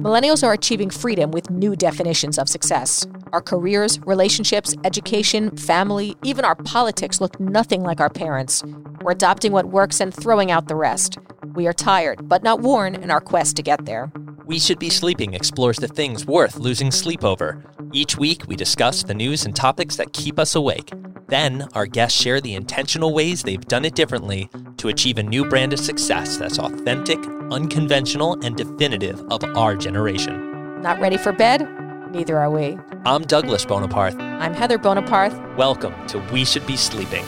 Millennials are achieving freedom with new definitions of success. Our careers, relationships, education, family, even our politics look nothing like our parents. We're adopting what works and throwing out the rest. We are tired, but not worn in our quest to get there. We Should Be Sleeping explores the things worth losing sleep over. Each week, we discuss the news and topics that keep us awake. Then, our guests share the intentional ways they've done it differently to achieve a new brand of success that's authentic, unconventional, and definitive of our generation. Not ready for bed? Neither are we. I'm Douglas Bonaparte. I'm Heather Bonaparte. Welcome to We Should Be Sleeping.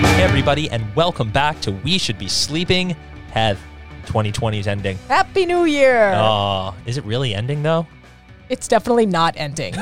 Hey, everybody, and welcome back to We Should Be Sleeping. Heath, 2020 is ending. Happy New Year! Oh, is it really ending though? It's definitely not ending.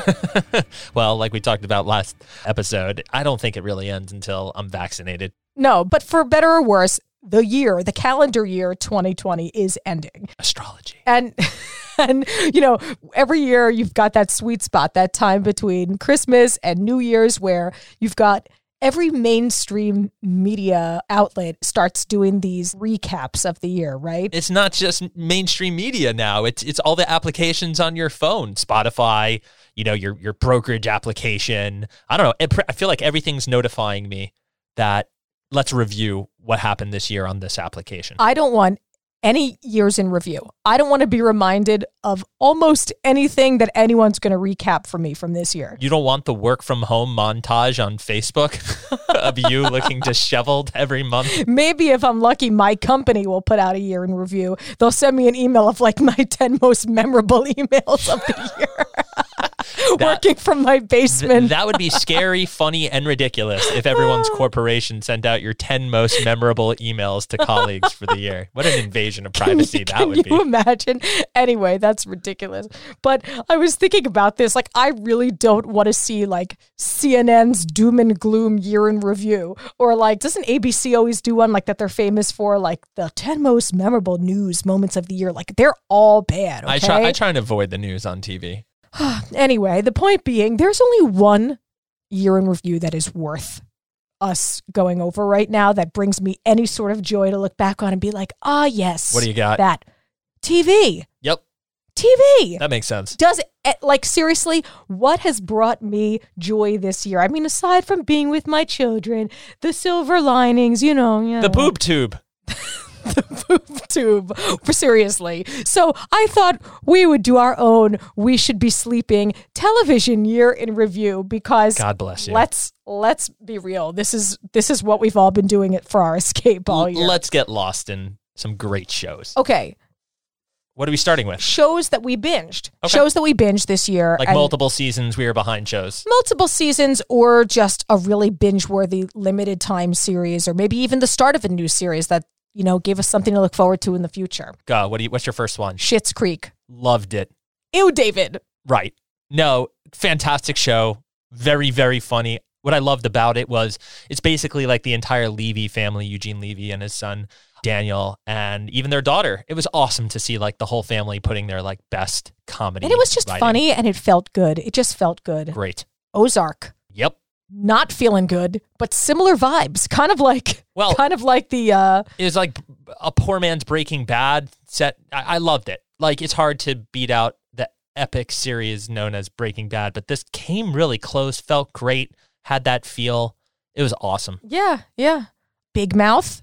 well, like we talked about last episode, I don't think it really ends until I'm vaccinated. no, but for better or worse, the year, the calendar year 2020 is ending. Astrology. And and you know, every year you've got that sweet spot, that time between Christmas and New Year's where you've got every mainstream media outlet starts doing these recaps of the year, right? It's not just mainstream media now. It's it's all the applications on your phone, Spotify, you know, your your brokerage application. I don't know. It, I feel like everything's notifying me that let's review what happened this year on this application. I don't want any years in review. I don't want to be reminded of almost anything that anyone's going to recap for me from this year. You don't want the work from home montage on Facebook of you looking disheveled every month. Maybe if I'm lucky, my company will put out a year in review. They'll send me an email of like my 10 most memorable emails of the year. Working from my basement. That would be scary, funny, and ridiculous if everyone's corporation sent out your 10 most memorable emails to colleagues for the year. What an invasion of privacy that Can would you imagine? Anyway, that's ridiculous. But I was thinking about this. Like, I really don't want to see like CNN's doom and gloom year in review, or like, doesn't ABC always do one like that? They're famous for like the ten most memorable news moments of the year. Like, they're all bad. Okay. I try I try and avoid the news on TV. Anyway, the point being, there's only one year in review that is worth us going over right now that brings me any sort of joy to look back on and be like, ah, yes. What do you got? That TV. Yep, TV. that makes sense. Does it, like seriously, what has brought me joy this year? I mean, aside from being with my children, the silver linings, you know, you The know, boob tube. the poop tube. Seriously. So I thought we would do our own we should be sleeping television year in review because God bless you. let's let's be real. This is this is what we've all been doing it for our escape all year. Let's get lost in some great shows. okay. What are we starting with? Shows that we binged. Okay. Shows that we binged this year. Like multiple seasons, we were behind shows. multiple seasons or just a really binge worthy limited time series or maybe even the start of a new series that you know gave us something to look forward to in the future God, what do you, what's your first one? Schitt's creek Loved it. ew david Right. No, fantastic show. Very, very funny. What I loved about it was it's basically like the entire Levy family, Eugene Levy and his son Daniel, and even their daughter. It was awesome to see like the whole family putting their like best comedy. and it was just writing. funny and it felt good it just felt good Great. ozark. Not feeling good but similar vibes kind of like Well- kind of like the uh It was like a poor man's Breaking Bad set. I, I loved it. Like it's hard to beat out the epic series known as Breaking Bad, but this came really close. Felt great. Had that feel. It was awesome. yeah yeah big mouth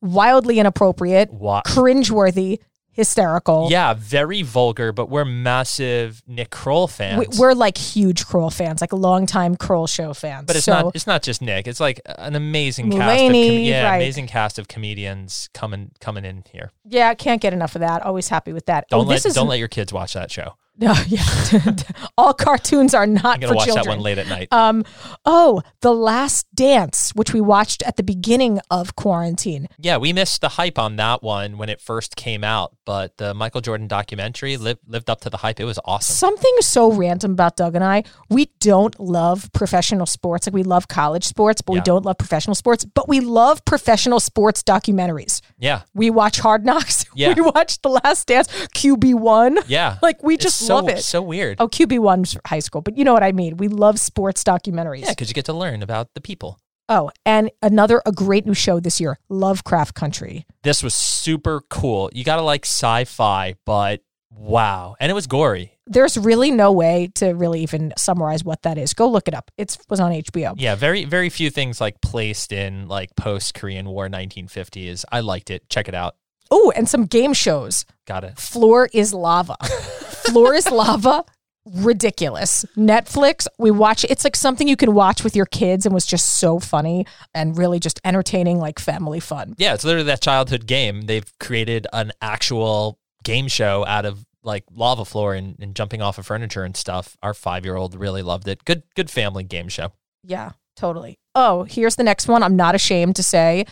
wildly inappropriate Wa- cringeworthy hysterical Yeah, very vulgar, but we're massive Nick Kroll fans. We- We're like huge Kroll fans, like longtime Kroll show fans. but it's so, not. It's not just Nick. It's like an amazing cast. Of com- yeah, right. amazing cast of comedians coming coming in here. yeah, can't get enough of that. Always happy with that. Don't oh, let this is don't let your kids watch that show. no, yeah. All cartoons are not I'm gonna watch children. that one late at night. Um, oh, The Last Dance, which we watched at the beginning of quarantine. Yeah, we missed the hype on that one when it first came out, but the Michael Jordan documentary lived lived up to the hype. It was awesome. Something so random about Doug and I, we don't love professional sports. Like we love college sports, but we don't love professional sports. But we love professional sports documentaries. Yeah, We watch Hard Knocks. Yeah. We watch The Last Dance, QB One. yeah. Like we just so, love it. So weird. Oh, QB one's high school, but you know what I mean. We love sports documentaries. Yeah, because you get to learn about the people. Oh, and another a great new show this year, Lovecraft Country. This was super cool. You got to like sci-fi, but wow. And it was gory. There's really no way to really even summarize what that is. Go look it up. It was on HBO. Yeah, very very few things like placed in like post Korean War 1950s. I liked it. Check it out. Oh, and some game shows. Got it. Floor is lava. Floor is lava. Ridiculous. Netflix, we watch it's like something you can watch with your kids and was just so funny and really just entertaining, like family fun. Yeah, it's literally that childhood game. They've created an actual game show out of like lava floor and, and jumping off of furniture and stuff. Our five year old really loved it. Good good family game show. Yeah, totally. Oh, here's the next one. I'm not ashamed to say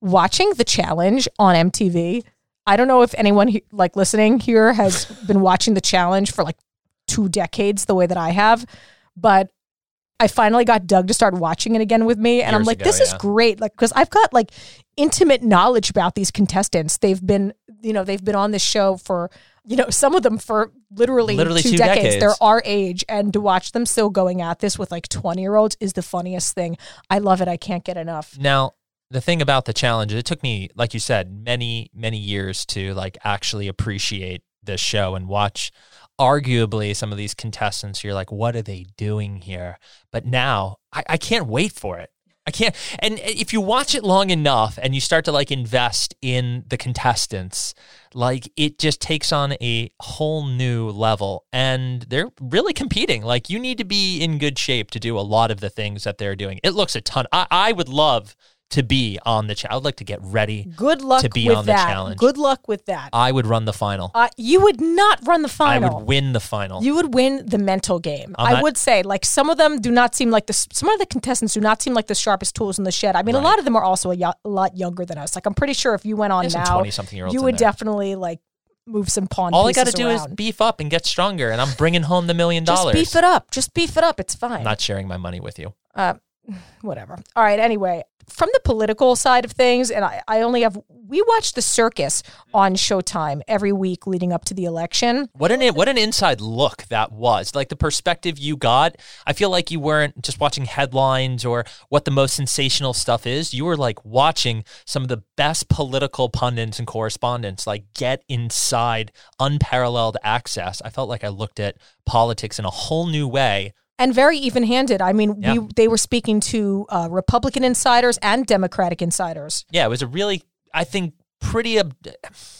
watching the challenge on MTV. I don't know if anyone he, like listening here has been watching the challenge for like two decades the way that I have, but I finally got Doug to start watching it again with me, and I'm like, ago, this is great, like because I've got like intimate knowledge about these contestants. They've been, you know, they've been on this show for, you know, some of them for literally, Literally two, two decades. decades. They're our age, and to watch them still going at this with like 20 year olds is the funniest thing. I love it. I can't get enough. Now, the thing about the challenge, it took me, like you said, many, many years to like actually appreciate this show and watch arguably some of these contestants. You're like, what are they doing here? But now I, I can't wait for it. I can't. And if you watch it long enough and you start to like invest in the contestants, like it just takes on a whole new level. And they're really competing. Like you need to be in good shape to do a lot of the things that they're doing. It looks a ton. I, I would love to be on the challenge. I would like to get ready. Good luck To be with on the challenge. Good luck with that. I would run the final. Uh, you would not run the final. I would win the final. You would win the mental game. I'm I not- would say, like some of them do not seem like the some of the contestants do not seem like the sharpest tools in the shed. I mean, a lot of them are also a, lot younger than us. Like I'm pretty sure if you went on There's now, 20-something-year-olds you would there. definitely like move some pawn. All I got to do is beef up and get stronger, and I'm bringing home the million dollars. just beef it up. Just beef it up. It's fine. I'm not sharing my money with you. uh, whatever. All right. Anyway, from the political side of things, and I, I only have we watch the circus on Showtime every week leading up to the election. What an what an inside look that was. Like the perspective you got. I feel like you weren't just watching headlines or what the most sensational stuff is. You were like watching some of the best political pundits and correspondents like get inside unparalleled access. I felt like I looked at politics in a whole new way. And very even-handed. I mean, Yeah. we they were speaking to uh, Republican insiders and Democratic insiders. Yeah, it was a really I think pretty ob-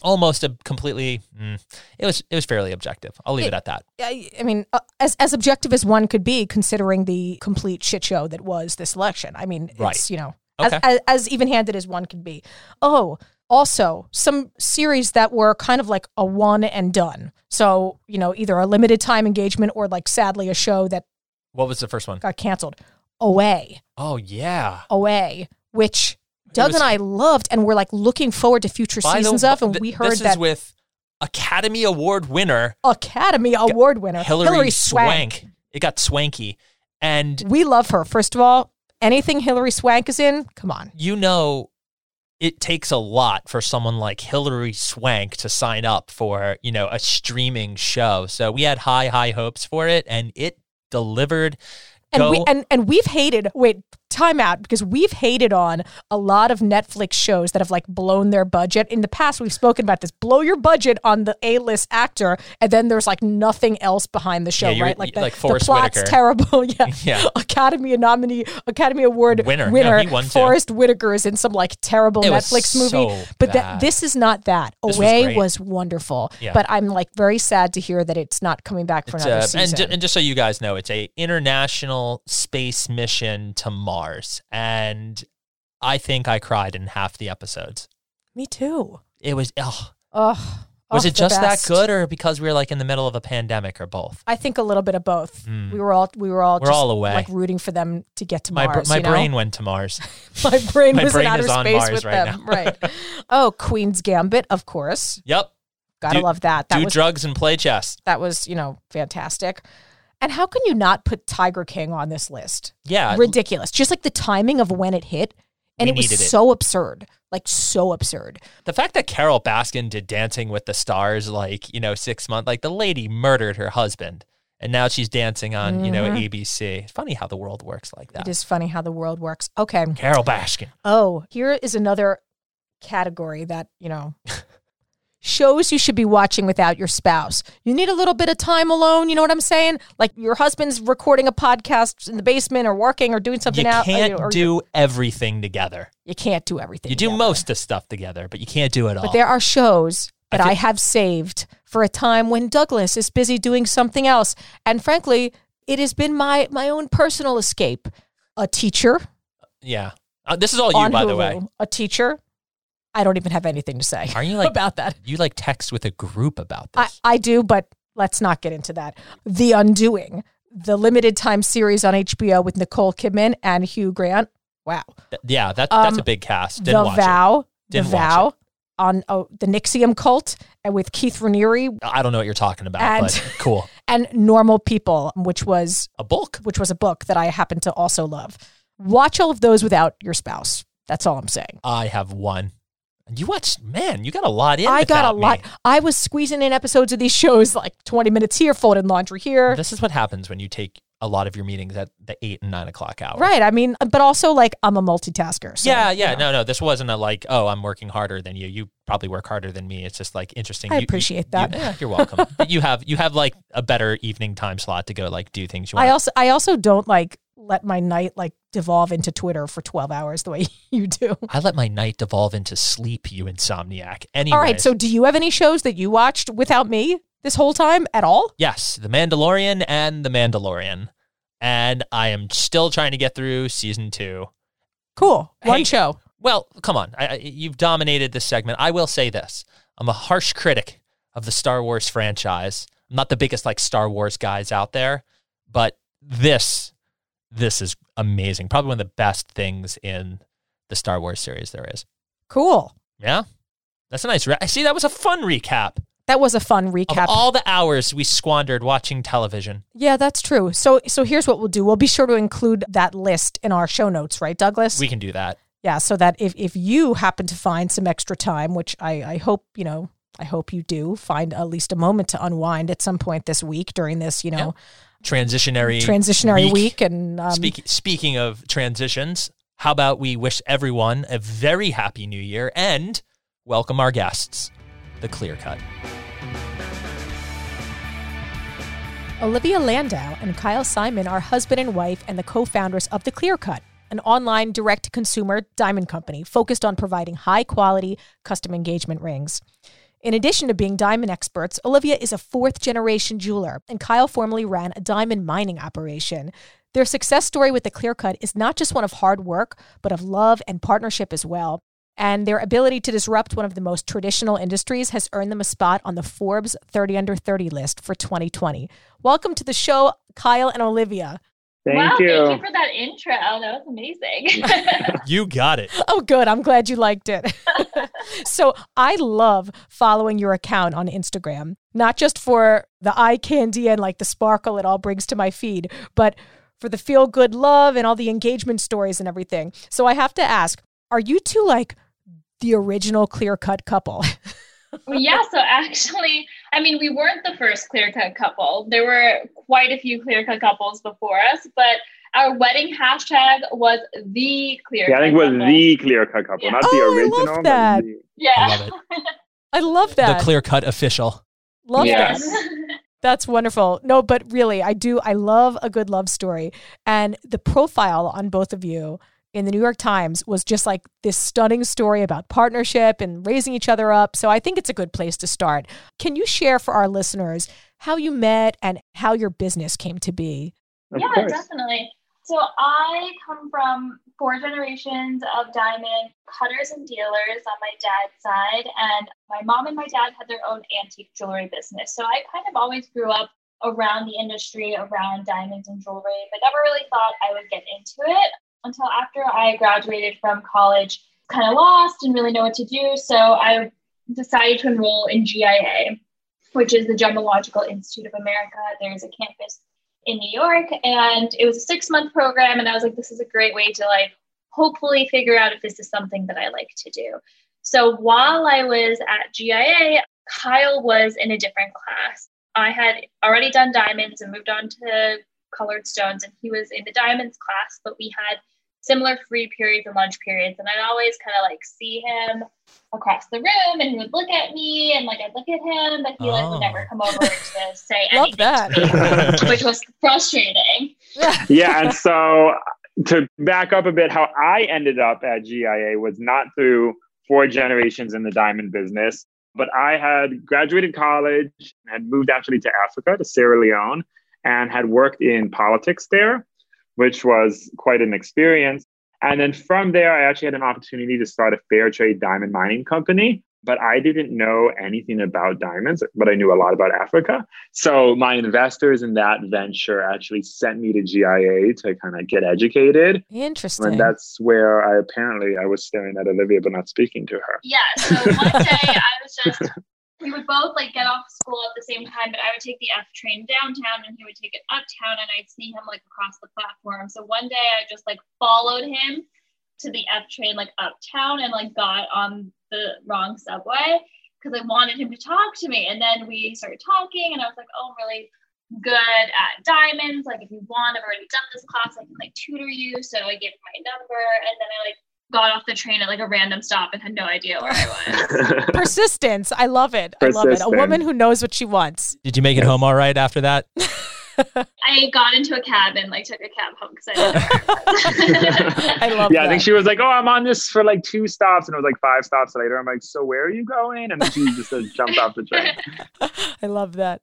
almost a completely mm, it was it was fairly objective. I'll leave it, at that. I, I mean, uh, as as objective as one could be, considering the complete shit show that was this election. I mean, Right. it's you know Okay. as, as as even-handed as one could be. Oh, also some series that were kind of like a one and done. So you know, either a limited time engagement or like sadly a show that What was the first one? got canceled. Away, Oh yeah. away, which Doug was- and I loved, and we're like looking forward to future By the- seasons of. And th- we heard this that is with Academy Award winner Academy Award winner Hilary, Swank. Swank. It got swanky. And We love her. First of all, anything Hilary Swank is in, come on. you know it takes a lot for someone like Hilary Swank to sign up for, you know, a streaming show. So we had high, high hopes for it and it delivered. And Go we and, and we've hated wait, time out because we've hated on a lot of Netflix shows that have like blown their budget. In the past, we've spoken about this. Blow your budget on the A list actor, and then there's like nothing else behind the show, Yeah, right? Like the, like the plot's Whitaker. terrible. Yeah. Yeah. Academy nominee Academy Award Winner. No, winner too. Forest Whitaker is in some like terrible It was Netflix movie. so but that this is not that. This Away great. was, wonderful. Yeah. But I'm like very sad to hear that it's not coming back for It's, another uh, season. and, ju- and just so you guys know, it's a international space mission to Mars, and I think I cried in half the episodes. Me too. It was, ugh. Ugh. was it just that good, or because we were like in the middle of a pandemic, or both? I think a little bit of both. Hmm. We were all we were all. We're just all away. like rooting for them to get to My br- Mars. my you know? brain went to Mars. my brain my was brain in outer space Mars with right them. now. right. Oh, Queen's Gambit, of course. yep. Gotta Do- love that. That Do was drugs and play chess. that was you know fantastic. And how can you not put Tiger King on this list? Yeah. Ridiculous. Just like the timing of when it hit, and We it was it. so absurd, like so absurd. The fact that Carole Baskin did Dancing with the Stars, like, you know, six months, like the lady murdered her husband. and now she's dancing on you know Mhm. ABC. It's funny how the world works like that. It is funny how the world works. Okay. Carole Baskin. Oh, here is another category that, you know, shows you should be watching without your spouse. You need a little bit of time alone, you know what I'm saying? Like your husband's recording a podcast in the basement or working or doing something You out. can't or, or do everything together. you can't do everything. You do together. most of stuff together, but you can't do it all. But there are shows that I I, have saved for a time when Douglas is busy doing something else. And frankly, it has been my my own personal escape. A teacher yeah. Uh, this is all you, by Hulu. the way. A teacher. I don't even have anything to say Are you like about that. you like text with a group about I, this? I do, but let's not get into that. The Undoing, the limited time series on HBO with Nicole Kidman and Hugh Grant. Wow. Th- yeah, that, that's Um, a big cast. Didn't the watch it. Vow. Didn't the watch Vow on oh, the NXIVM cult and with Keith Raniere I don't know what you're talking about, And- but cool. and Normal People, which was A book, which was a book that I happen to also love. Watch all of those without your spouse. That's all I'm saying. I have one. You watch, man, you got a lot in. I got a lot. me. I was squeezing in episodes of these shows like 20 minutes here, folding laundry here. This is what happens when you take a lot of your meetings at the eight and nine o'clock hour. Right. I mean, but also like I'm a multitasker. So, yeah, you yeah. know. No, no. This wasn't a like, oh, I'm working harder than you. You probably work harder than me. It's just like interesting. I You- you- appreciate you- that. yeah, you're welcome. But you have you have like a better evening time slot to go like do things you want. I also I also don't like let my night like devolve into Twitter for 12 hours the way you do. I let my night devolve into sleep, you insomniac. Anyways, All right. So do you have any shows that you watched without me this whole time at all? yes, The Mandalorian and The Mandalorian. And I am still trying to get through season two. Cool. One Hey. show. Well, come on. I, I, you've dominated this segment. I will say this. I'm a harsh critic of the Star Wars franchise. I'm not the biggest like Star Wars guys out there, but this this is amazing. Probably one of the best things in the Star Wars series there is. Cool. Yeah. That's a nice re- I see that was a fun recap That was a fun of recap. all the hours we squandered watching television. yeah, that's true. So so here's what we'll do. We'll be sure to include that list in our show notes, right, Douglas? We can do that. yeah, so that if if you happen to find some extra time, which I I hope, you know, I hope you do find at least a moment to unwind at some point this week during this, you know, Transitionary transitionary week, and um, Speak, speaking of transitions, how about we wish everyone a very happy new year and welcome our guests, the Clear Cut. Olivia Landau and Kyle Simon are husband and wife and the co-founders of The Clear Cut, an online direct-to-consumer diamond company focused on providing high-quality custom engagement rings. In addition to being diamond experts, Olivia is a fourth-generation jeweler, and Kyle formerly ran a diamond mining operation. Their success story with The Clear Cut is not just one of hard work, but of love and partnership as well. And their ability to disrupt one of the most traditional industries has earned them a spot on the Forbes 30 Under 30 list for 2020. Welcome to the show, Kyle and Olivia. Thank wow, you. thank you for that intro. Oh, that was amazing. You got it. Oh, good. I'm glad you liked it. so, I love following your account on Instagram, not just for the eye candy and like the sparkle it all brings to my feed, but for the feel good love and all the engagement stories and everything. So, I have to ask are you two like the original clear cut couple? Well, yeah, so actually, I mean, we weren't the first clear cut couple. There were quite a few clear cut couples before us, but our wedding hashtag was the clear Yeah, I think it was couple. the clear cut couple, Yeah. not Oh, the I love original. that. the- Yeah. I love it. I love that. The Clear Cut official. love Yes. that. That's wonderful. No, but really, I do. I love a good love story. And the profile on both of you in the New York Times was just like this stunning story about partnership and raising each other up. So I think it's a good place to start. Can you share for our listeners how you met and how your business came to be? Of yeah, course. definitely. So I come from four generations of diamond cutters and dealers on my dad's side, and my mom and my dad had their own antique jewelry business. So I kind of always grew up around the industry, around diamonds and jewelry, but never really thought I would get into it until after I graduated from college. Kind of lost, didn't really know what to do, so I decided to enroll in GIA, which is the Gemological Institute of America. There's a campus in New York and it was a six month program and I was like this is a great way to like hopefully figure out if this is something that I like to do. So while I was at GIA, Kyle was in a different class. I had already done diamonds and moved on to colored stones, and he was in the diamonds class, but we had similar free periods and lunch periods. And I'd always kind of like see him across the room and he would look at me and like I'd look at him, but he like would never oh. come over to say Love anything that. Me, which was frustrating. yeah. And so to back up a bit, how I ended up at GIA was not through four generations in the diamond business, but I had graduated college, had moved actually to Africa, to Sierra Leone, and had worked in politics there which was quite an experience. And then from there, I actually had an opportunity to start a fair trade diamond mining company. But I didn't know anything about diamonds, but I knew a lot about Africa. So my investors in that venture actually sent me to GIA to kind of get educated. Interesting. And that's where I apparently I was staring at Olivia but not speaking to her. Yeah. So one day I was just we would both like get off school at the same time, but I would take the F train downtown and he would take it uptown and I'd see him like across the platform. So one day I just like followed him to the F train like uptown and like got on the wrong subway because I wanted him to talk to me. And then we started talking and I was like, oh, I'm really good at diamonds. Like if you want, I've already done this class, I can like tutor you. So I gave him my number and then I like got off the train at like a random stop and had no idea where I was. Persistence. I love it. I love it. A woman who knows what she wants. Did you make it home all right after that? I got into a cab and like took a cab home because I I love that. Yeah, that. I think she was like, "Oh, I'm on this for like two stops," and it was like five stops later. I'm like, "So where are you going?" And then she just uh, jumped off the train. I love that.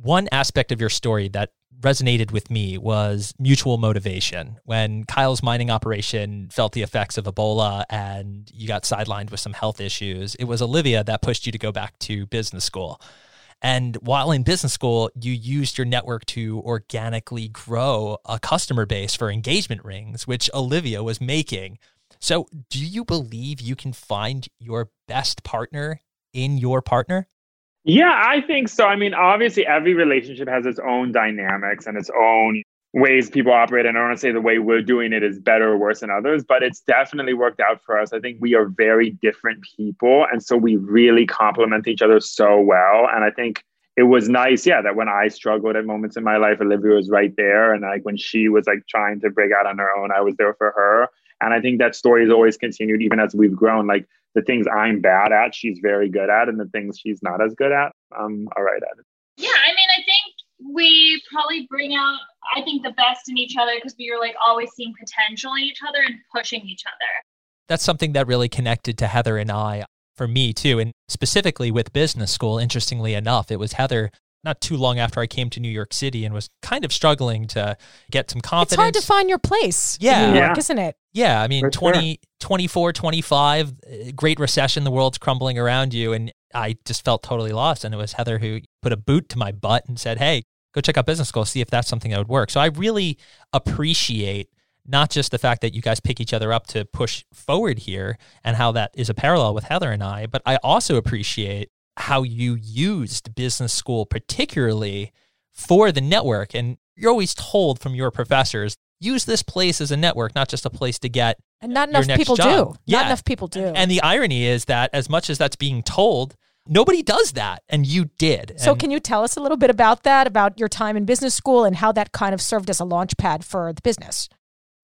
One aspect of your story that resonated with me was mutual motivation. When Kyle's mining operation felt the effects of Ebola and you got sidelined with some health issues, it was Olivia that pushed you to go back to business school. And while in business school, you used your network to organically grow a customer base for engagement rings, which Olivia was making. So, do you believe you can find your best partner in your partner? Yeah, I think so. I mean, obviously, every relationship has its own dynamics and its own ways people operate. And I don't want to say the way we're doing it is better or worse than others, but it's definitely worked out for us. I think we are very different people. And so we really complement each other so well. And I think it was nice, yeah, that when I struggled at moments in my life, Olivia was right there. And like when she was like trying to break out on her own, I was there for her. And I think that story has always continued, even as we've grown. Like the things I'm bad at, she's very good at, and the things she's not as good at, I'm all right at it. Yeah, I mean, I think we probably bring out, I think, the best in each other because we are like always seeing potential in each other and pushing each other. That's something that really connected to Heather and I for me too. And specifically with business school, interestingly enough, it was Heather not too long after I came to New York City and was kind of struggling to get some confidence. It's hard to find your place yeah. York, yeah. isn't it? Yeah. I mean, For 20, sure. 24, 25, uh, great recession, the world's crumbling around you. And I just felt totally lost. And it was Heather who put a boot to my butt and said, Hey, go check out business school, see if that's something that would work. So I really appreciate not just the fact that you guys pick each other up to push forward here and how that is a parallel with Heather and I, but I also appreciate how you used business school, particularly for the network. And you're always told from your professors, use this place as a network, not just a place to get. And not enough people job. do. Yeah. Not enough people do. And the irony is that as much as that's being told, nobody does that. And you did. So, and can you tell us a little bit about that, about your time in business school and how that kind of served as a launch pad for the business?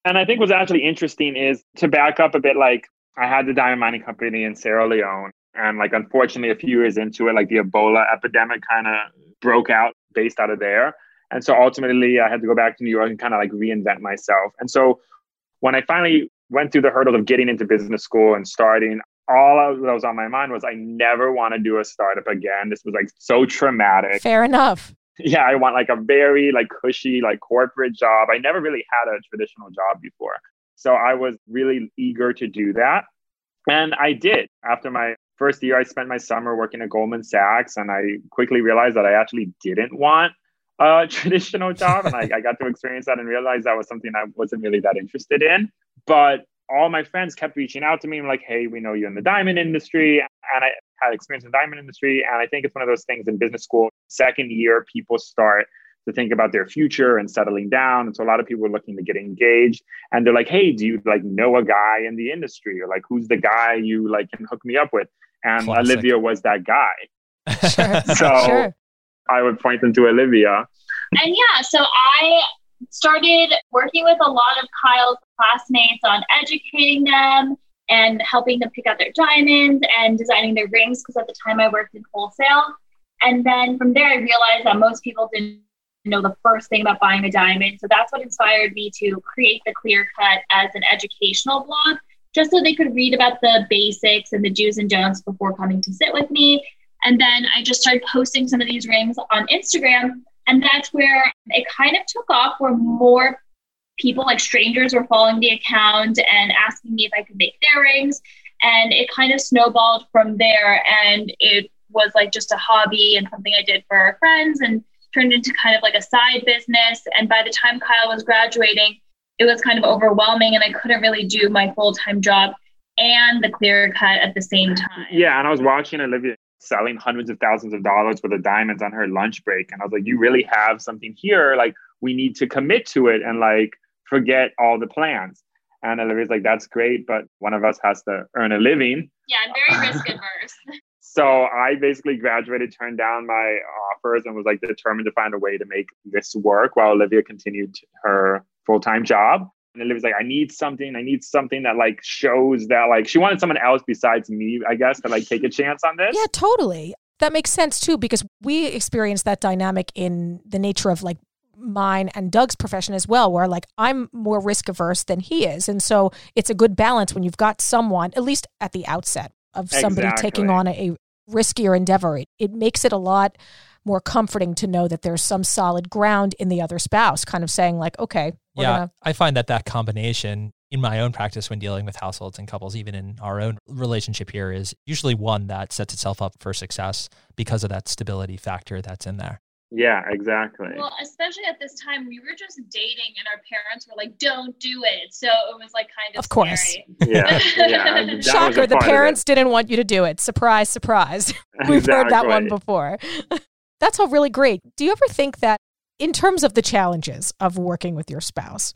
And I think what's actually interesting is to back up a bit like I had the diamond mining company in Sierra Leone and like, unfortunately, a few years into it, like the Ebola epidemic kind of broke out based out of there. And so ultimately, I had to go back to New York and kind of like reinvent myself. And so when I finally went through the hurdle of getting into business school and starting, all that was on my mind was I never want to do a startup again. This was like so traumatic. Fair enough. Yeah, I want like a very like cushy like corporate job. I never really had a traditional job before. So I was really eager to do that. And I did. After my first year I spent my summer working at Goldman Sachs, and I quickly realized that I actually didn't want a traditional job. and I, I got to experience that and realize that was something I wasn't really that interested in. But all my friends kept reaching out to me like, hey, we know you're in the diamond industry. And I had experience in the diamond industry. And I think it's one of those things in business school, second year, people start to think about their future and settling down. And so a lot of people are looking to get engaged and they're like, hey, do you like know a guy in the industry? Or like who's the guy you like can hook me up with? And Classic. Olivia was that guy. Sure. so sure. I would point them to Olivia. And yeah, so I started working with a lot of Kyle's classmates on educating them and helping them pick out their diamonds and designing their rings because at the time I worked in wholesale. And then from there, I realized that most people didn't know the first thing about buying a diamond. So that's what inspired me to create the Clear Cut as an educational blog, just so they could read about the basics and the do's and don'ts before coming to sit with me. And then I just started posting some of these rings on Instagram. And that's where it kind of took off, where more people, like strangers, were following the account and asking me if I could make their rings. And it kind of snowballed from there. And it was like just a hobby and something I did for our friends and turned into kind of like a side business. And by the time Kyle was graduating, it was kind of overwhelming and I couldn't really do my full time job and the clear cut at the same time. Yeah. And I was watching Olivia selling hundreds of thousands of dollars worth of diamonds on her lunch break. And I was like, you really have something here. Like, we need to commit to it and like forget all the plans. And Olivia's like, that's great, but one of us has to earn a living. Yeah, I'm very risk adverse. so I basically graduated, turned down my offers, and was like determined to find a way to make this work while Olivia continued her full time job. And Olivia's like, I need something. I need something that like shows that like she wanted someone else besides me, I guess, to like take a chance on this. Yeah, totally. That makes sense too because we experienced that dynamic in the nature of like mine and Doug's profession as well, where like I'm more risk averse than he is. And so it's a good balance when you've got someone, at least at the outset, of somebody Exactly. taking on a, a riskier endeavor. It, it makes it a lot more comforting to know that there's some solid ground in the other spouse, kind of saying, like, okay, we're yeah, gonna I find that that combination in my own practice when dealing with households and couples, even in our own relationship here, is usually one that sets itself up for success because of that stability factor that's in there. Yeah, exactly. Well, especially at this time, we were just dating, and our parents were like, "Don't do it." So it was like kind of, Of course. scary. yeah, yeah. that was a Shocker, the part of it. parents didn't want you to do it. Surprise, surprise. We've heard that one before. That's all really great. Do you ever think that, in terms of the challenges of working with your spouse,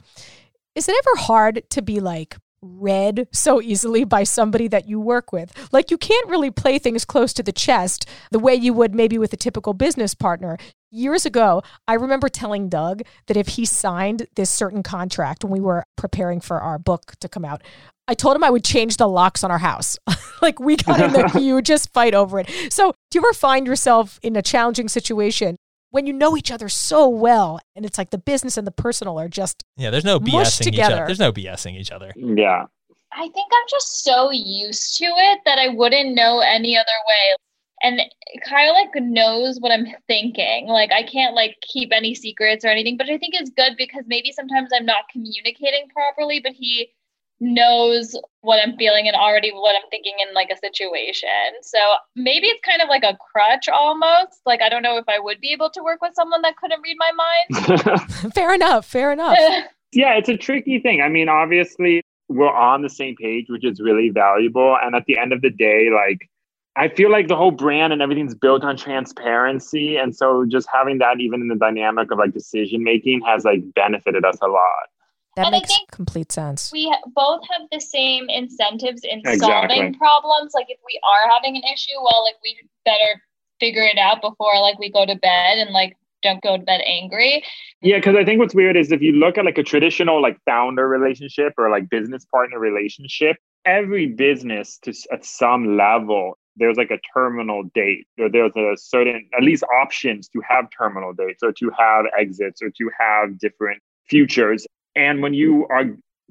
is it ever hard to be like read so easily by somebody that you work with? Like, you can't really play things close to the chest the way you would maybe with a typical business partner. Years ago, I remember telling Doug that if he signed this certain contract when we were preparing for our book to come out, I told him I would change the locks on our house. like we got in the hugest fight over it. So, do you ever find yourself in a challenging situation when you know each other so well and it's like the business and the personal are just Yeah, there's no Mushed BSing each other. There's no BSing each other. Yeah. I think I'm just so used to it that I wouldn't know any other way. And Kyle like knows what I'm thinking. Like I can't like keep any secrets or anything, but I think it's good because maybe sometimes I'm not communicating properly, but he knows what I'm feeling and already what I'm thinking in like a situation. So maybe it's kind of like a crutch almost. Like I don't know if I would be able to work with someone that couldn't read my mind. fair enough, fair enough. yeah, it's a tricky thing. I mean, obviously, we're on the same page, which is really valuable. And at the end of the day, like, I feel like the whole brand and everything's built on transparency. And so just having that even in the dynamic of like decision making has like benefited us a lot. That And I makes think complete sense. we both have the same incentives in Exactly. solving problems. Like if we are having an issue, well, like we better figure it out before like we go to bed and like don't go to bed angry. Yeah, because I think what's weird is if you look at like a traditional like founder relationship or like business partner relationship, every business to at some level there's like a terminal date or there's a certain at least options to have terminal dates or to have exits or to have different futures. And when you are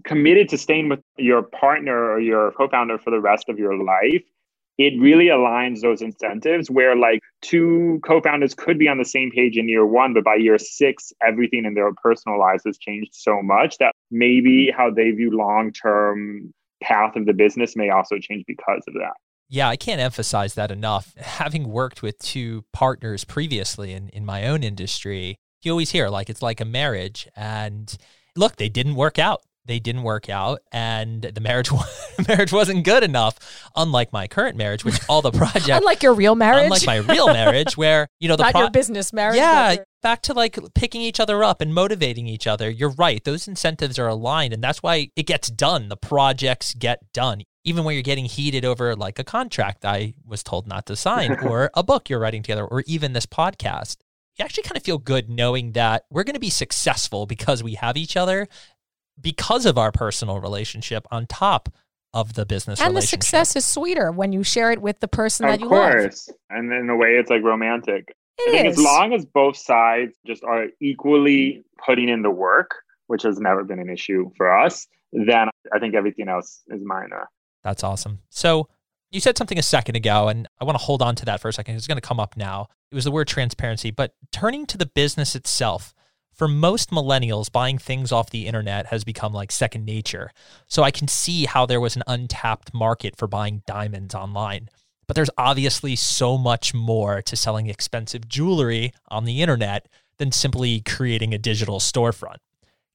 committed to staying with your partner or your co-founder for the rest of your life, it really aligns those incentives where like two co-founders could be on the same page in year one but by year six everything in their personal lives has changed so much that maybe how they view long-term path of the business may also change because of that Yeah, I can't emphasize that enough. Having worked with two partners previously in, in my own industry, you always hear like it's like a marriage. And look, they didn't work out. They didn't work out, and the marriage marriage wasn't good enough. Unlike my current marriage, which all the projects, Unlike your real marriage, unlike my real marriage, where you know the not pro- your business marriage. yeah, your- back to like picking each other up and motivating each other. You're right. Those incentives are aligned, and that's why it gets done. The projects get done. Even when you're getting heated over like a contract I was told not to sign, or a book you're writing together, or even this podcast. You actually kind of feel good knowing that we're going to be successful because we have each other, because of our personal relationship on top of the business and the success is sweeter when you share it with the person of that you course. love. And in a way, it's like romantic. It I think is. as long as both sides just are equally mm-hmm. putting in the work, which has never been an issue for us, then I think everything else is minor. That's awesome. So you said something a second ago, and I want to hold on to that for a second. It's going to come up now. It was the word transparency, but turning to the business itself, for most millennials, buying things off the internet has become like second nature. So I can see how there was an untapped market for buying diamonds online. But there's obviously so much more to selling expensive jewelry on the internet than simply creating a digital storefront.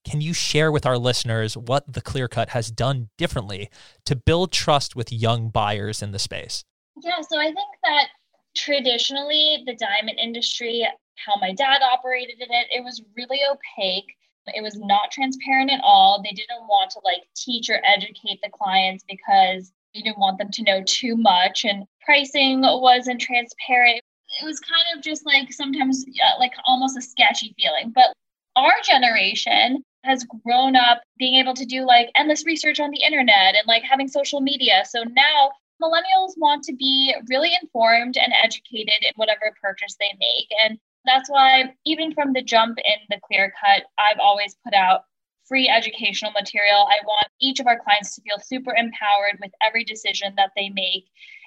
Can you share with our listeners what the Clear Cut has done differently to build trust with young buyers in the space? Yeah, so I think that traditionally the diamond industry how my dad operated in it. It was really opaque. It was not transparent at all. They didn't want to like teach or educate the clients because you didn't want them to know too much and pricing wasn't transparent. It was kind of just like sometimes uh, like almost a sketchy feeling. But our generation has grown up being able to do like endless research on the internet and like having social media. So now millennials want to be really informed and educated in whatever purchase they make. And that's why, even from the jump in the clear cut, I've always put out free educational material. I want each of our clients to feel super empowered with every decision that they make.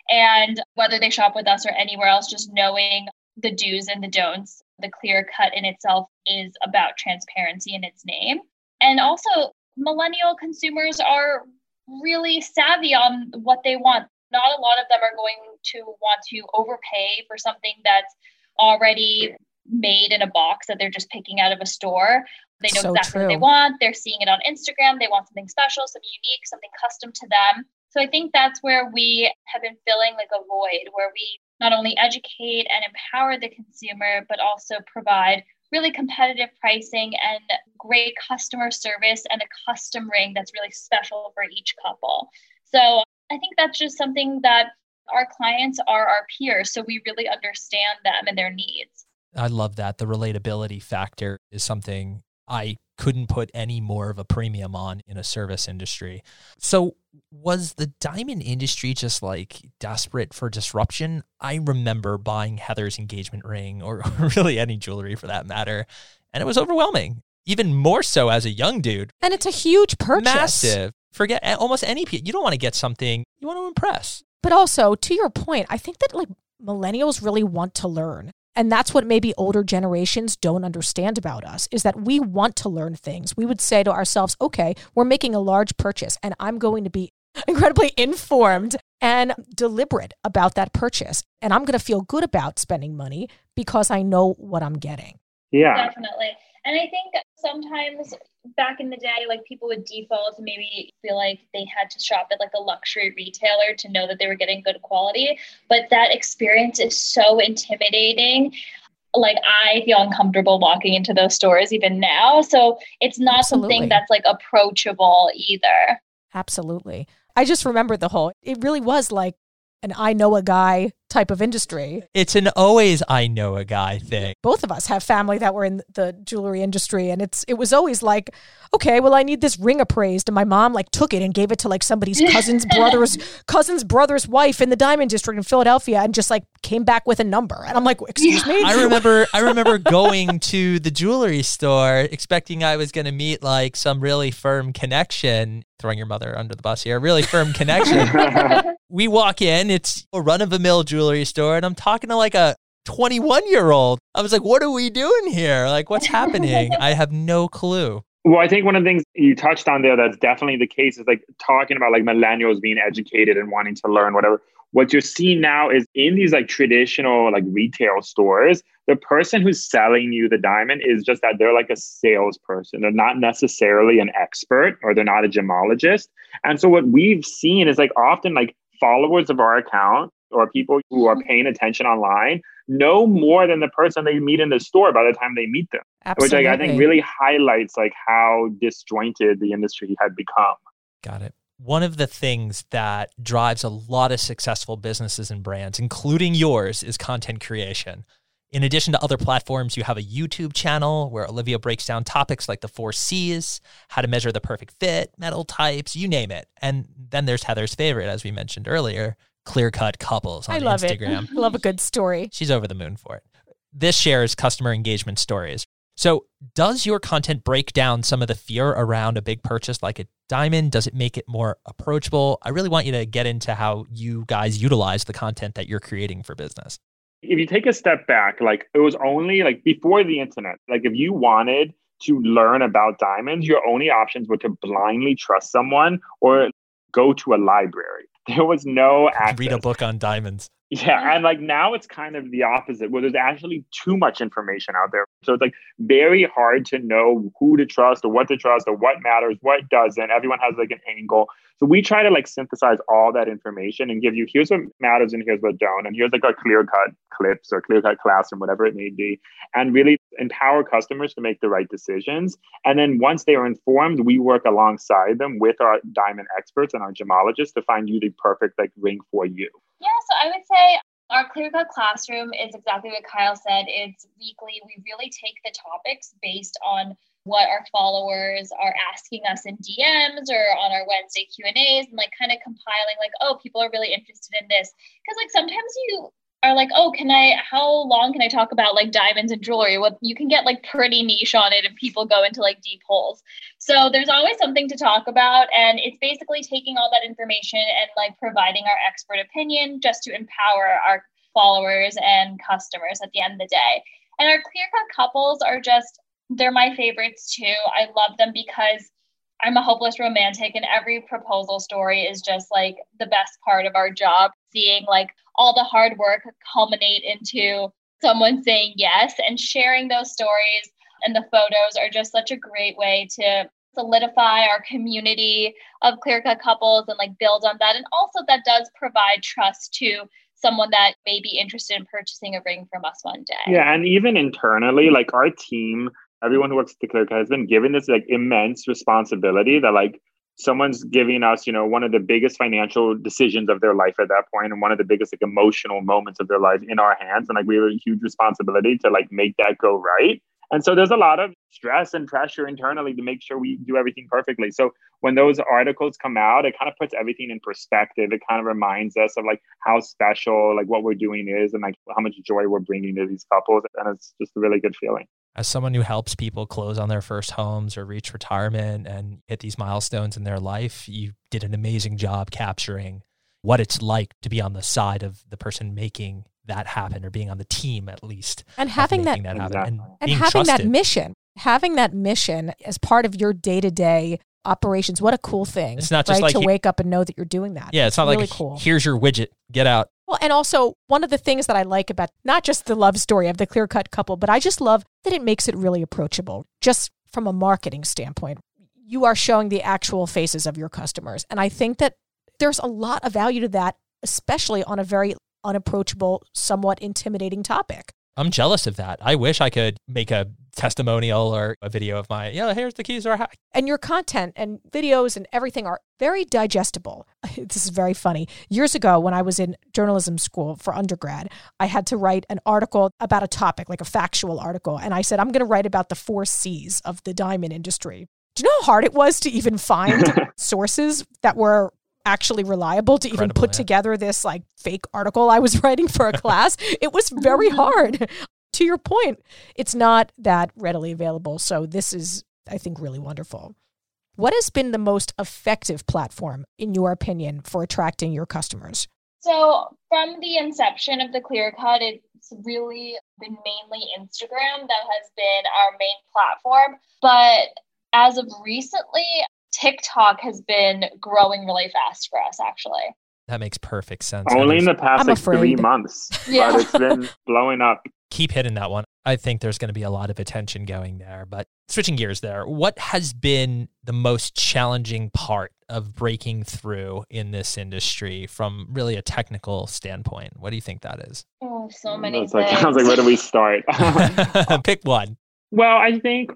And whether they shop with us or anywhere else, just knowing the do's and the don'ts. The clear cut in itself is about transparency in its name. And also, millennial consumers are really savvy on what they want. Not a lot of them are going to want to overpay for something that's already made in a box that they're just picking out of a store. They know so exactly true. what they want. They're seeing it on Instagram. They want something special, something unique, something custom to them. So I think that's where we have been filling like a void where we not only educate and empower the consumer, but also provide really competitive pricing and great customer service and a custom ring that's really special for each couple. So I think that's just something that our clients are our peers, so we really understand them and their needs. I love that. The relatability factor is something I couldn't put any more of a premium on in a service industry. So, was the diamond industry just like desperate for disruption? I remember buying Heather's engagement ring or really any jewelry for that matter, and it was overwhelming. Even more so as a young dude. And it's a huge purchase. Massive. Forget almost any you don't want to get something, you want to impress. But also, to your point, I think that like millennials really want to learn. And that's what maybe older generations don't understand about us is that we want to learn things. We would say to ourselves, okay, we're making a large purchase and I'm going to be incredibly informed and deliberate about that purchase. And I'm going to feel good about spending money because I know what I'm getting. Yeah. Definitely. And I think sometimes back in the day, like people would default maybe feel like they had to shop at like a luxury retailer to know that they were getting good quality. But that experience is so intimidating. Like I feel uncomfortable walking into those stores even now. So it's not Absolutely. something that's like approachable either. Absolutely. I just remember the whole, it really was like an I know a guy type of industry. It's an always I know a guy thing. Both of us have family that were in the jewelry industry and it's it was always like, okay, well I need this ring appraised and my mom like took it and gave it to like somebody's cousin's brother's cousin's brother's wife in the diamond district in Philadelphia and just like came back with a number. And I'm like, "Excuse me?" I remember I remember going to the jewelry store expecting I was going to meet like some really firm connection, throwing your mother under the bus here, really firm connection. we walk in, it's a run of the mill jewelry jewelry store and I'm talking to like a 21 year old. I was like, what are we doing here? Like, what's happening? I have no clue. Well, I think one of the things you touched on there that's definitely the case is like talking about like millennials being educated and wanting to learn whatever. What you're seeing now is in these like traditional like retail stores, the person who's selling you the diamond is just that they're like a salesperson. They're not necessarily an expert or they're not a gemologist. And so what we've seen is like often like followers of our account or people who are mm-hmm. paying attention online know more than the person they meet in the store by the time they meet them. Absolutely. Which like, I think really highlights like how disjointed the industry had become. Got it. One of the things that drives a lot of successful businesses and brands, including yours, is content creation. In addition to other platforms, you have a YouTube channel where Olivia breaks down topics like the four C's, how to measure the perfect fit, metal types, you name it. And then there's Heather's favorite, as we mentioned earlier, clear cut couples on I love Instagram. it. Love a good story. She's over the moon for it. This shares customer engagement stories. So, does your content break down some of the fear around a big purchase like a diamond? Does it make it more approachable? I really want you to get into how you guys utilize the content that you're creating for business. If you take a step back, like it was only like before the internet, like if you wanted to learn about diamonds, your only options were to blindly trust someone or go to a library. There was no access. Read a book on diamonds. Yeah, and like now it's kind of the opposite, where there's actually too much information out there. So it's like very hard to know who to trust or what to trust or what matters, what doesn't. Everyone has like an angle. So we try to like synthesize all that information and give you here's what matters and here's what don't, and here's like a clear cut clips or clear cut classroom, whatever it may be, and really empower customers to make the right decisions. And then once they are informed, we work alongside them with our diamond experts and our gemologists to find you the perfect like ring for you. Yeah, so I would say our clear cut classroom is exactly what Kyle said. It's weekly. We really take the topics based on what our followers are asking us in DMs or on our Wednesday Q and A's, and like kind of compiling like, oh, people are really interested in this because like sometimes you are like, oh, can I, how long can I talk about like diamonds and jewelry? What you can get like pretty niche on it and people go into like deep holes. So there's always something to talk about. And it's basically taking all that information and like providing our expert opinion just to empower our followers and customers at the end of the day. And our clear cut couples are just, they're my favorites too. I love them because I'm a hopeless romantic, and every proposal story is just like the best part of our job. Seeing like all the hard work culminate into someone saying yes and sharing those stories and the photos are just such a great way to solidify our community of clear cut couples and like build on that. And also, that does provide trust to someone that may be interested in purchasing a ring from us one day. Yeah, and even internally, like our team, everyone who works at the clear cut has been given this like immense responsibility that like someone's giving us, you know, one of the biggest financial decisions of their life at that point and one of the biggest like emotional moments of their life in our hands. And like we have a huge responsibility to like make that go right. And so there's a lot of stress and pressure internally to make sure we do everything perfectly. So when those articles come out, it kind of puts everything in perspective. It kind of reminds us of like how special like what we're doing is and like how much joy we're bringing to these couples. And it's just a really good feeling as someone who helps people close on their first homes or reach retirement and hit these milestones in their life, you did an amazing job capturing what it's like to be on the side of the person making that happen or being on the team at least and having that, that exactly. and, and having trusted. that mission having that mission as part of your day-to-day operations what a cool thing it's not just right? like to he- wake up and know that you're doing that yeah it's not really like cool here's your widget get out well, and also one of the things that I like about not just the love story of the clear cut couple, but I just love that it makes it really approachable, just from a marketing standpoint. You are showing the actual faces of your customers. And I think that there's a lot of value to that, especially on a very unapproachable, somewhat intimidating topic. I'm jealous of that. I wish I could make a testimonial or a video of my, yeah, here's the keys to our hack. And your content and videos and everything are very digestible. This is very funny. Years ago, when I was in journalism school for undergrad, I had to write an article about a topic, like a factual article. And I said, I'm going to write about the four C's of the diamond industry. Do you know how hard it was to even find sources that were actually reliable to even put yeah. together this like fake article I was writing for a class? it was very mm. hard. To your point, it's not that readily available. So this is, I think, really wonderful. What has been the most effective platform, in your opinion, for attracting your customers? So, from the inception of the Clear Cut, it's really been mainly Instagram that has been our main platform. But as of recently, TikTok has been growing really fast for us, actually. That makes perfect sense. Only in the past I'm like three months, Yeah. but it's been blowing up. Keep hitting that one. I think there's going to be a lot of attention going there. But switching gears there, what has been the most challenging part of breaking through in this industry from really a technical standpoint? What do you think that is? Oh, so mm, many It's like, things. I was like, where do we start? Pick one. Well, I think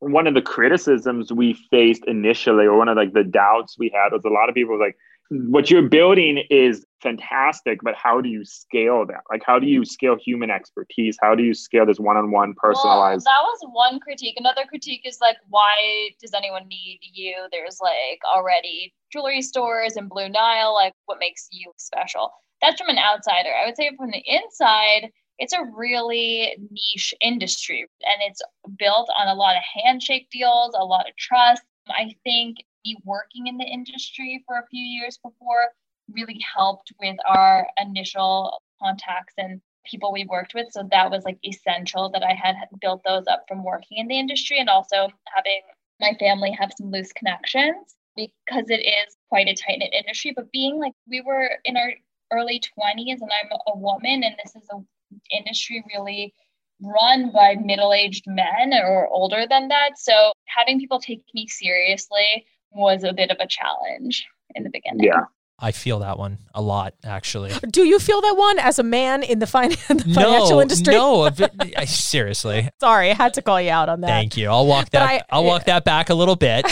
one of the criticisms we faced initially, or one of like the doubts we had, was a lot of people was like, what you're building is fantastic, but how do you scale that? Like, how do you scale human expertise? How do you scale this one-on-one personalized? Well, that was one critique. Another critique is like, why does anyone need you? There's like already jewelry stores and Blue Nile. Like, what makes you special? That's from an outsider. I would say from the inside, it's a really niche industry and it's built on a lot of handshake deals, a lot of trust. I think me working in the industry for a few years before really helped with our initial contacts and people we worked with. So that was like essential that I had built those up from working in the industry and also having my family have some loose connections because it is quite a tight knit industry. But being like we were in our early 20s and I'm a woman and this is an industry really run by middle-aged men or older than that. So having people take me seriously was a bit of a challenge in the beginning. Yeah. I feel that one a lot, actually. Do you feel that one as a man in the, fin- the financial no, industry? No, I, seriously. Sorry, I had to call you out on that. Thank you. I'll walk that. I, will walk that back a little bit.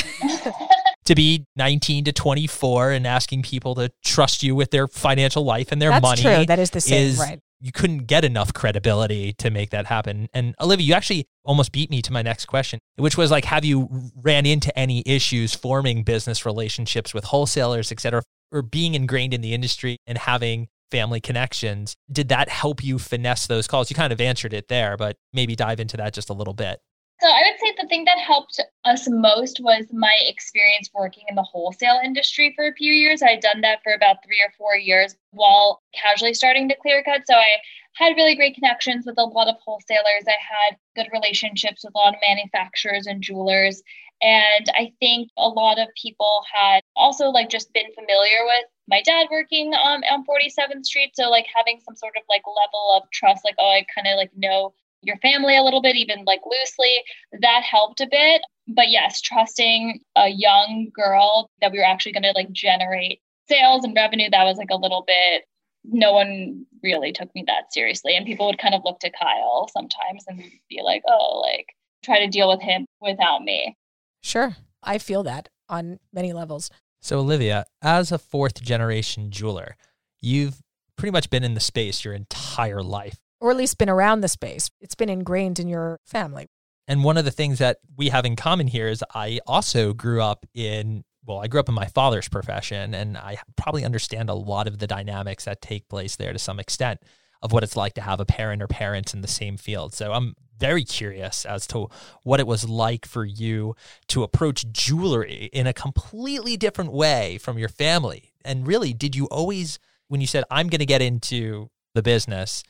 to be 19 to 24 and asking people to trust you with their financial life and their That's money. True. That is the same, is, right? You couldn't get enough credibility to make that happen. And Olivia, you actually almost beat me to my next question, which was like, have you ran into any issues forming business relationships with wholesalers, et cetera, or being ingrained in the industry and having family connections? Did that help you finesse those calls? You kind of answered it there, but maybe dive into that just a little bit. So I would say the thing that helped us most was my experience working in the wholesale industry for a few years. I had done that for about three or four years while casually starting to clear cut. So I had really great connections with a lot of wholesalers. I had good relationships with a lot of manufacturers and jewelers. And I think a lot of people had also like just been familiar with my dad working um, on 47th Street. So like having some sort of like level of trust, like, oh, I kind of like know your family a little bit, even like loosely, that helped a bit. But yes, trusting a young girl that we were actually going to like generate sales and revenue, that was like a little bit, no one really took me that seriously. And people would kind of look to Kyle sometimes and be like, oh, like try to deal with him without me. Sure. I feel that on many levels. So, Olivia, as a fourth generation jeweler, you've pretty much been in the space your entire life or at least been around the space. It's been ingrained in your family. And one of the things that we have in common here is I also grew up in, well, I grew up in my father's profession, and I probably understand a lot of the dynamics that take place there to some extent of what it's like to have a parent or parents in the same field. So I'm very curious as to what it was like for you to approach jewelry in a completely different way from your family. And really, did you always, when you said, I'm going to get into the business,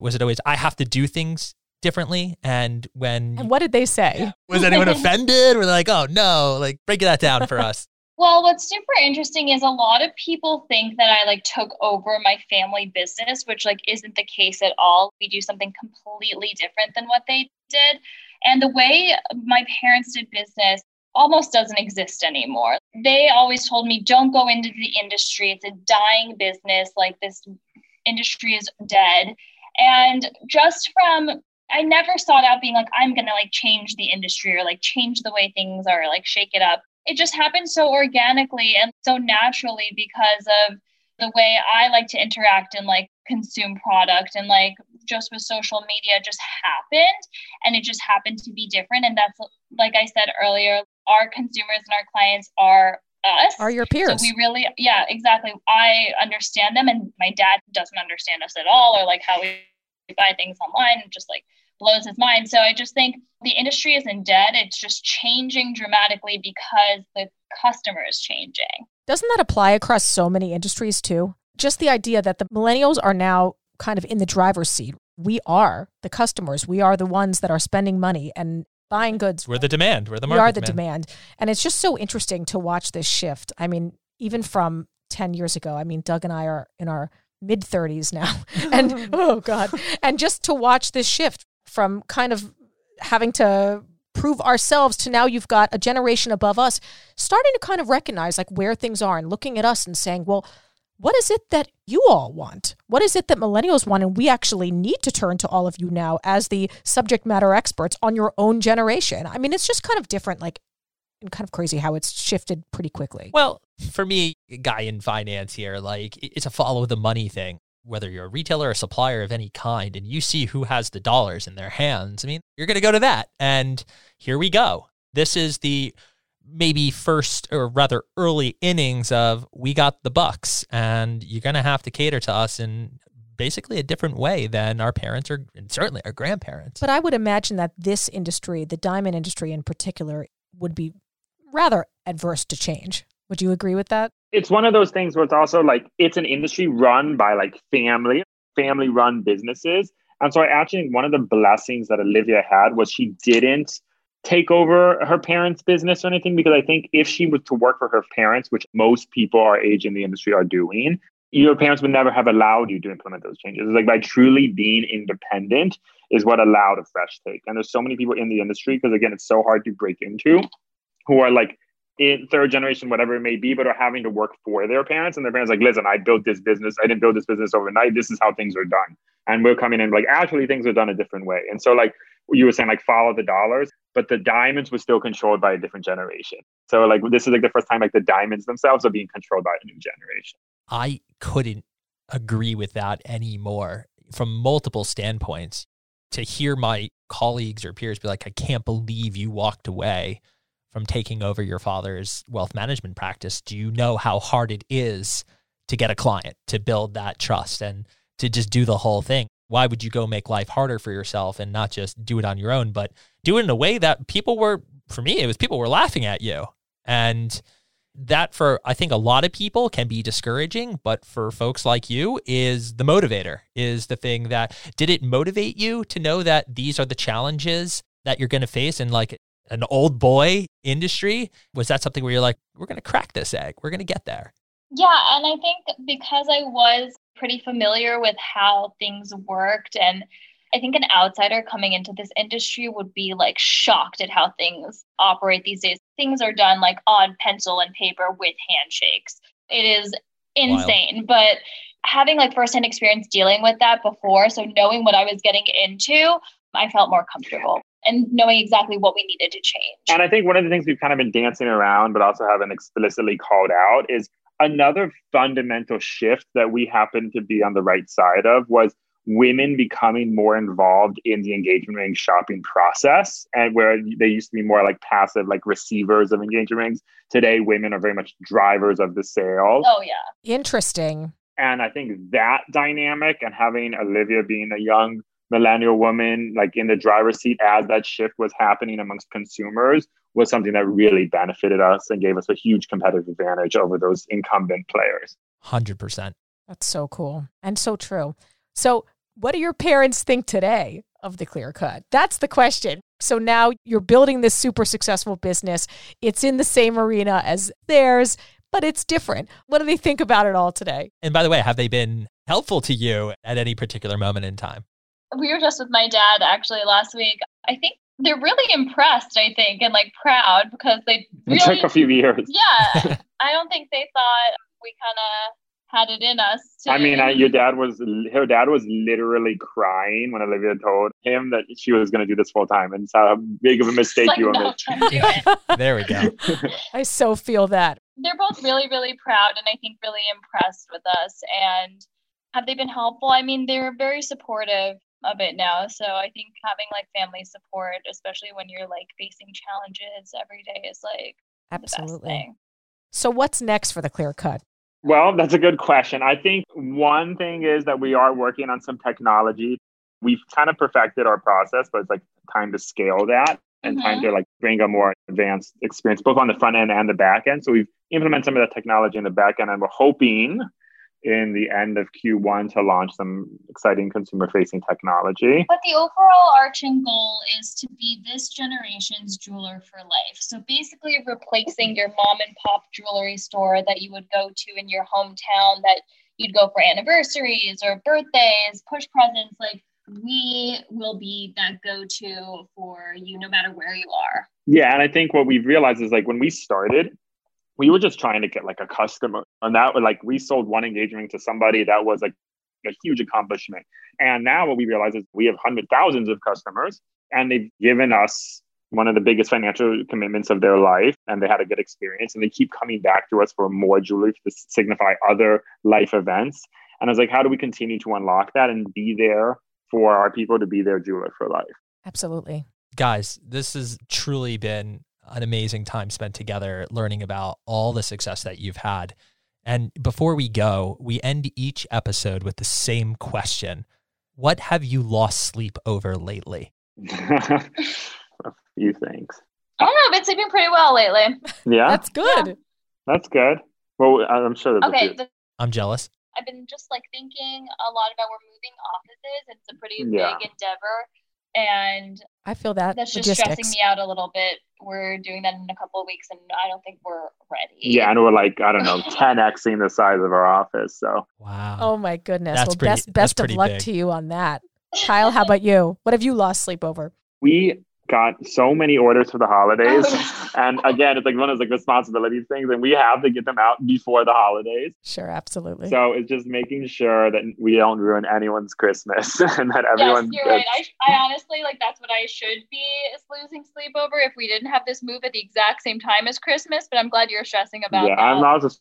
was it always I have to do things differently? And when and what did they say? Was anyone offended? Were they like, oh no, like break that down for us? Well, what's super interesting is a lot of people think that I like took over my family business, which like isn't the case at all. We do something completely different than what they did. And the way my parents did business almost doesn't exist anymore. They always told me, don't go into the industry. It's a dying business. Like this industry is dead. And just from I never sought out being like, I'm gonna like change the industry or like change the way things are, like shake it up. It just happened so organically and so naturally because of the way I like to interact and like consume product and like just with social media just happened and it just happened to be different. And that's like I said earlier, our consumers and our clients are us are your peers. So we really, yeah, exactly. I understand them, and my dad doesn't understand us at all, or like how we buy things online. Just like blows his mind. So I just think the industry isn't dead. It's just changing dramatically because the customer is changing. Doesn't that apply across so many industries too? Just the idea that the millennials are now kind of in the driver's seat. We are the customers. We are the ones that are spending money and buying goods. We're the demand. We're the market. We are the demand. demand. And it's just so interesting to watch this shift. I mean, even from 10 years ago, I mean, Doug and I are in our mid 30s now. and oh, God. And just to watch this shift from kind of having to prove ourselves to now you've got a generation above us starting to kind of recognize like where things are and looking at us and saying, well, what is it that you all want? What is it that millennials want? And we actually need to turn to all of you now as the subject matter experts on your own generation. I mean, it's just kind of different, like and kind of crazy how it's shifted pretty quickly. Well, for me, guy in finance here, like it's a follow the money thing. Whether you're a retailer or supplier of any kind, and you see who has the dollars in their hands, I mean, you're going to go to that. And here we go. This is the maybe first or rather early innings of we got the bucks, and you're going to have to cater to us in basically a different way than our parents or and certainly our grandparents. But I would imagine that this industry, the diamond industry in particular, would be rather adverse to change. Would you agree with that? It's one of those things where it's also like it's an industry run by like family, family run businesses. And so I actually think one of the blessings that Olivia had was she didn't take over her parents' business or anything because I think if she was to work for her parents, which most people our age in the industry are doing, your parents would never have allowed you to implement those changes. It's like by truly being independent is what allowed a fresh take. And there's so many people in the industry because again, it's so hard to break into who are like in third generation, whatever it may be, but are having to work for their parents. And their parents like, listen, I built this business. I didn't build this business overnight. This is how things are done. And we're coming in like, actually, things are done a different way. And so, like you were saying, like follow the dollars, but the diamonds were still controlled by a different generation. So, like this is like the first time like the diamonds themselves are being controlled by a new generation. I couldn't agree with that anymore from multiple standpoints. To hear my colleagues or peers be like, I can't believe you walked away from taking over your father's wealth management practice, do you know how hard it is to get a client, to build that trust and to just do the whole thing? Why would you go make life harder for yourself and not just do it on your own, but do it in a way that people were, for me, it was people were laughing at you. And that for I think a lot of people can be discouraging, but for folks like you is the motivator, is the thing that did it motivate you to know that these are the challenges that you're going to face and like an old boy industry? Was that something where you're like, we're going to crack this egg, we're going to get there? Yeah, and I think because I was pretty familiar with how things worked and I think an outsider coming into this industry would be like shocked at how things operate these days. Things are done like on pencil and paper with handshakes. It is insane, Wild. but having like firsthand experience dealing with that before, so knowing what I was getting into, I felt more comfortable and knowing exactly what we needed to change. And I think one of the things we've kind of been dancing around, but also haven't explicitly called out, is another fundamental shift that we happen to be on the right side of was women becoming more involved in the engagement ring shopping process and where they used to be more like passive like receivers of engagement rings. Today women are very much drivers of the sales. Oh yeah. Interesting. And i think that dynamic and having olivia being a young millennial woman like in the driver's seat as that shift was happening amongst consumers was something that really benefited us and gave us a huge competitive advantage over those incumbent players 100% that's so cool and so true so what do your parents think today of the clear cut that's the question so now you're building this super successful business it's in the same arena as theirs but it's different. What do they think about it all today? And by the way, have they been helpful to you at any particular moment in time? We were just with my dad actually last week. I think they're really impressed, I think, and like proud because they really, it took a few years. Yeah. I don't think they thought we kind of had it in us. To... I mean, I, your dad was, her dad was literally crying when Olivia told him that she was going to do this full time and how big of a mistake like, you no, made. there we go. I so feel that. They're both really, really proud and I think really impressed with us. And have they been helpful? I mean, they're very supportive of it now. So I think having like family support, especially when you're like facing challenges every day, is like absolutely. So what's next for the clear cut? Well, that's a good question. I think one thing is that we are working on some technology. We've kind of perfected our process, but it's like time to scale that and mm-hmm. time to like bring a more advanced experience both on the front end and the back end. So we've implemented some of that technology in the back end and we're hoping in the end of Q1 to launch some exciting consumer facing technology. But the overall arching goal is to be this generation's jeweler for life. So basically, replacing your mom and pop jewelry store that you would go to in your hometown that you'd go for anniversaries or birthdays, push presents. Like, we will be that go to for you no matter where you are. Yeah. And I think what we've realized is like when we started, we were just trying to get like a customer and that was like we sold one engagement to somebody that was like a huge accomplishment. And now what we realize is we have hundred thousands of customers and they've given us one of the biggest financial commitments of their life and they had a good experience and they keep coming back to us for more jewelry to signify other life events. And i was like how do we continue to unlock that and be there for our people to be their jeweler for life? Absolutely. Guys, this has truly been an amazing time spent together learning about all the success that you've had. And before we go, we end each episode with the same question What have you lost sleep over lately? a few things I don't know. I've been sleeping pretty well lately. yeah That's good. that's good well i'm sure there's a Okay, the, I'm jealous. I've been just like thinking a lot about we're moving offices. It's a pretty Yeah. big endeavor, and I feel that that's just logistics. stressing me out a little bit. We're doing that in a couple of weeks, and I don't think we're ready. yeah and we're like i don't know 10xing the size of our office so Wow. Oh my goodness. That's well, pretty- best best of luck big. to you on that. Kyle, how about you? What have you lost sleep over? we got so many orders for the holidays and again it's like one of those like responsibility things and we have to get them out before the holidays Sure, absolutely. so it's just making sure that we don't ruin anyone's christmas and that everyone yes, you're right. I, I honestly like that's what I should be is losing sleep over if we didn't have this move at the exact same time as Christmas. But I'm glad you're stressing about yeah that. i'm not just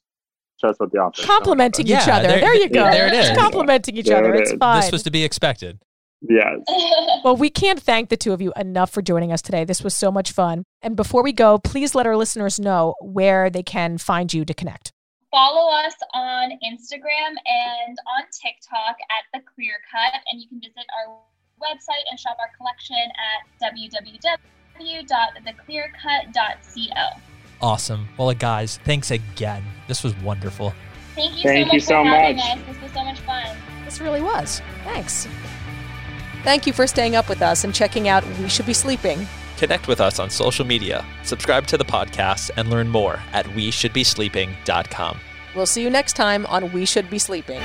stressed with the office Complimenting each Yeah, other. there- There, you go. there it is. Complimenting each There other. it It's is. fine. This was to be expected. Yes Well, we can't thank the two of you enough for joining us today. This was so much fun. And before we go, please let our listeners know where they can find you to connect. Follow us on Instagram and on TikTok at The Clear Cut, and you can visit our website and shop our collection at www.theclearcut.co. Awesome. Well, guys, thanks again. This was wonderful. Thank you Thank so much you so having much. us. This was so much fun. This really was. Thanks. Thank you for staying up with us and checking out We Should Be Sleeping. Connect with us on social media, subscribe to the podcast, and learn more at we should be sleeping.com. We'll see you next time on We Should Be Sleeping.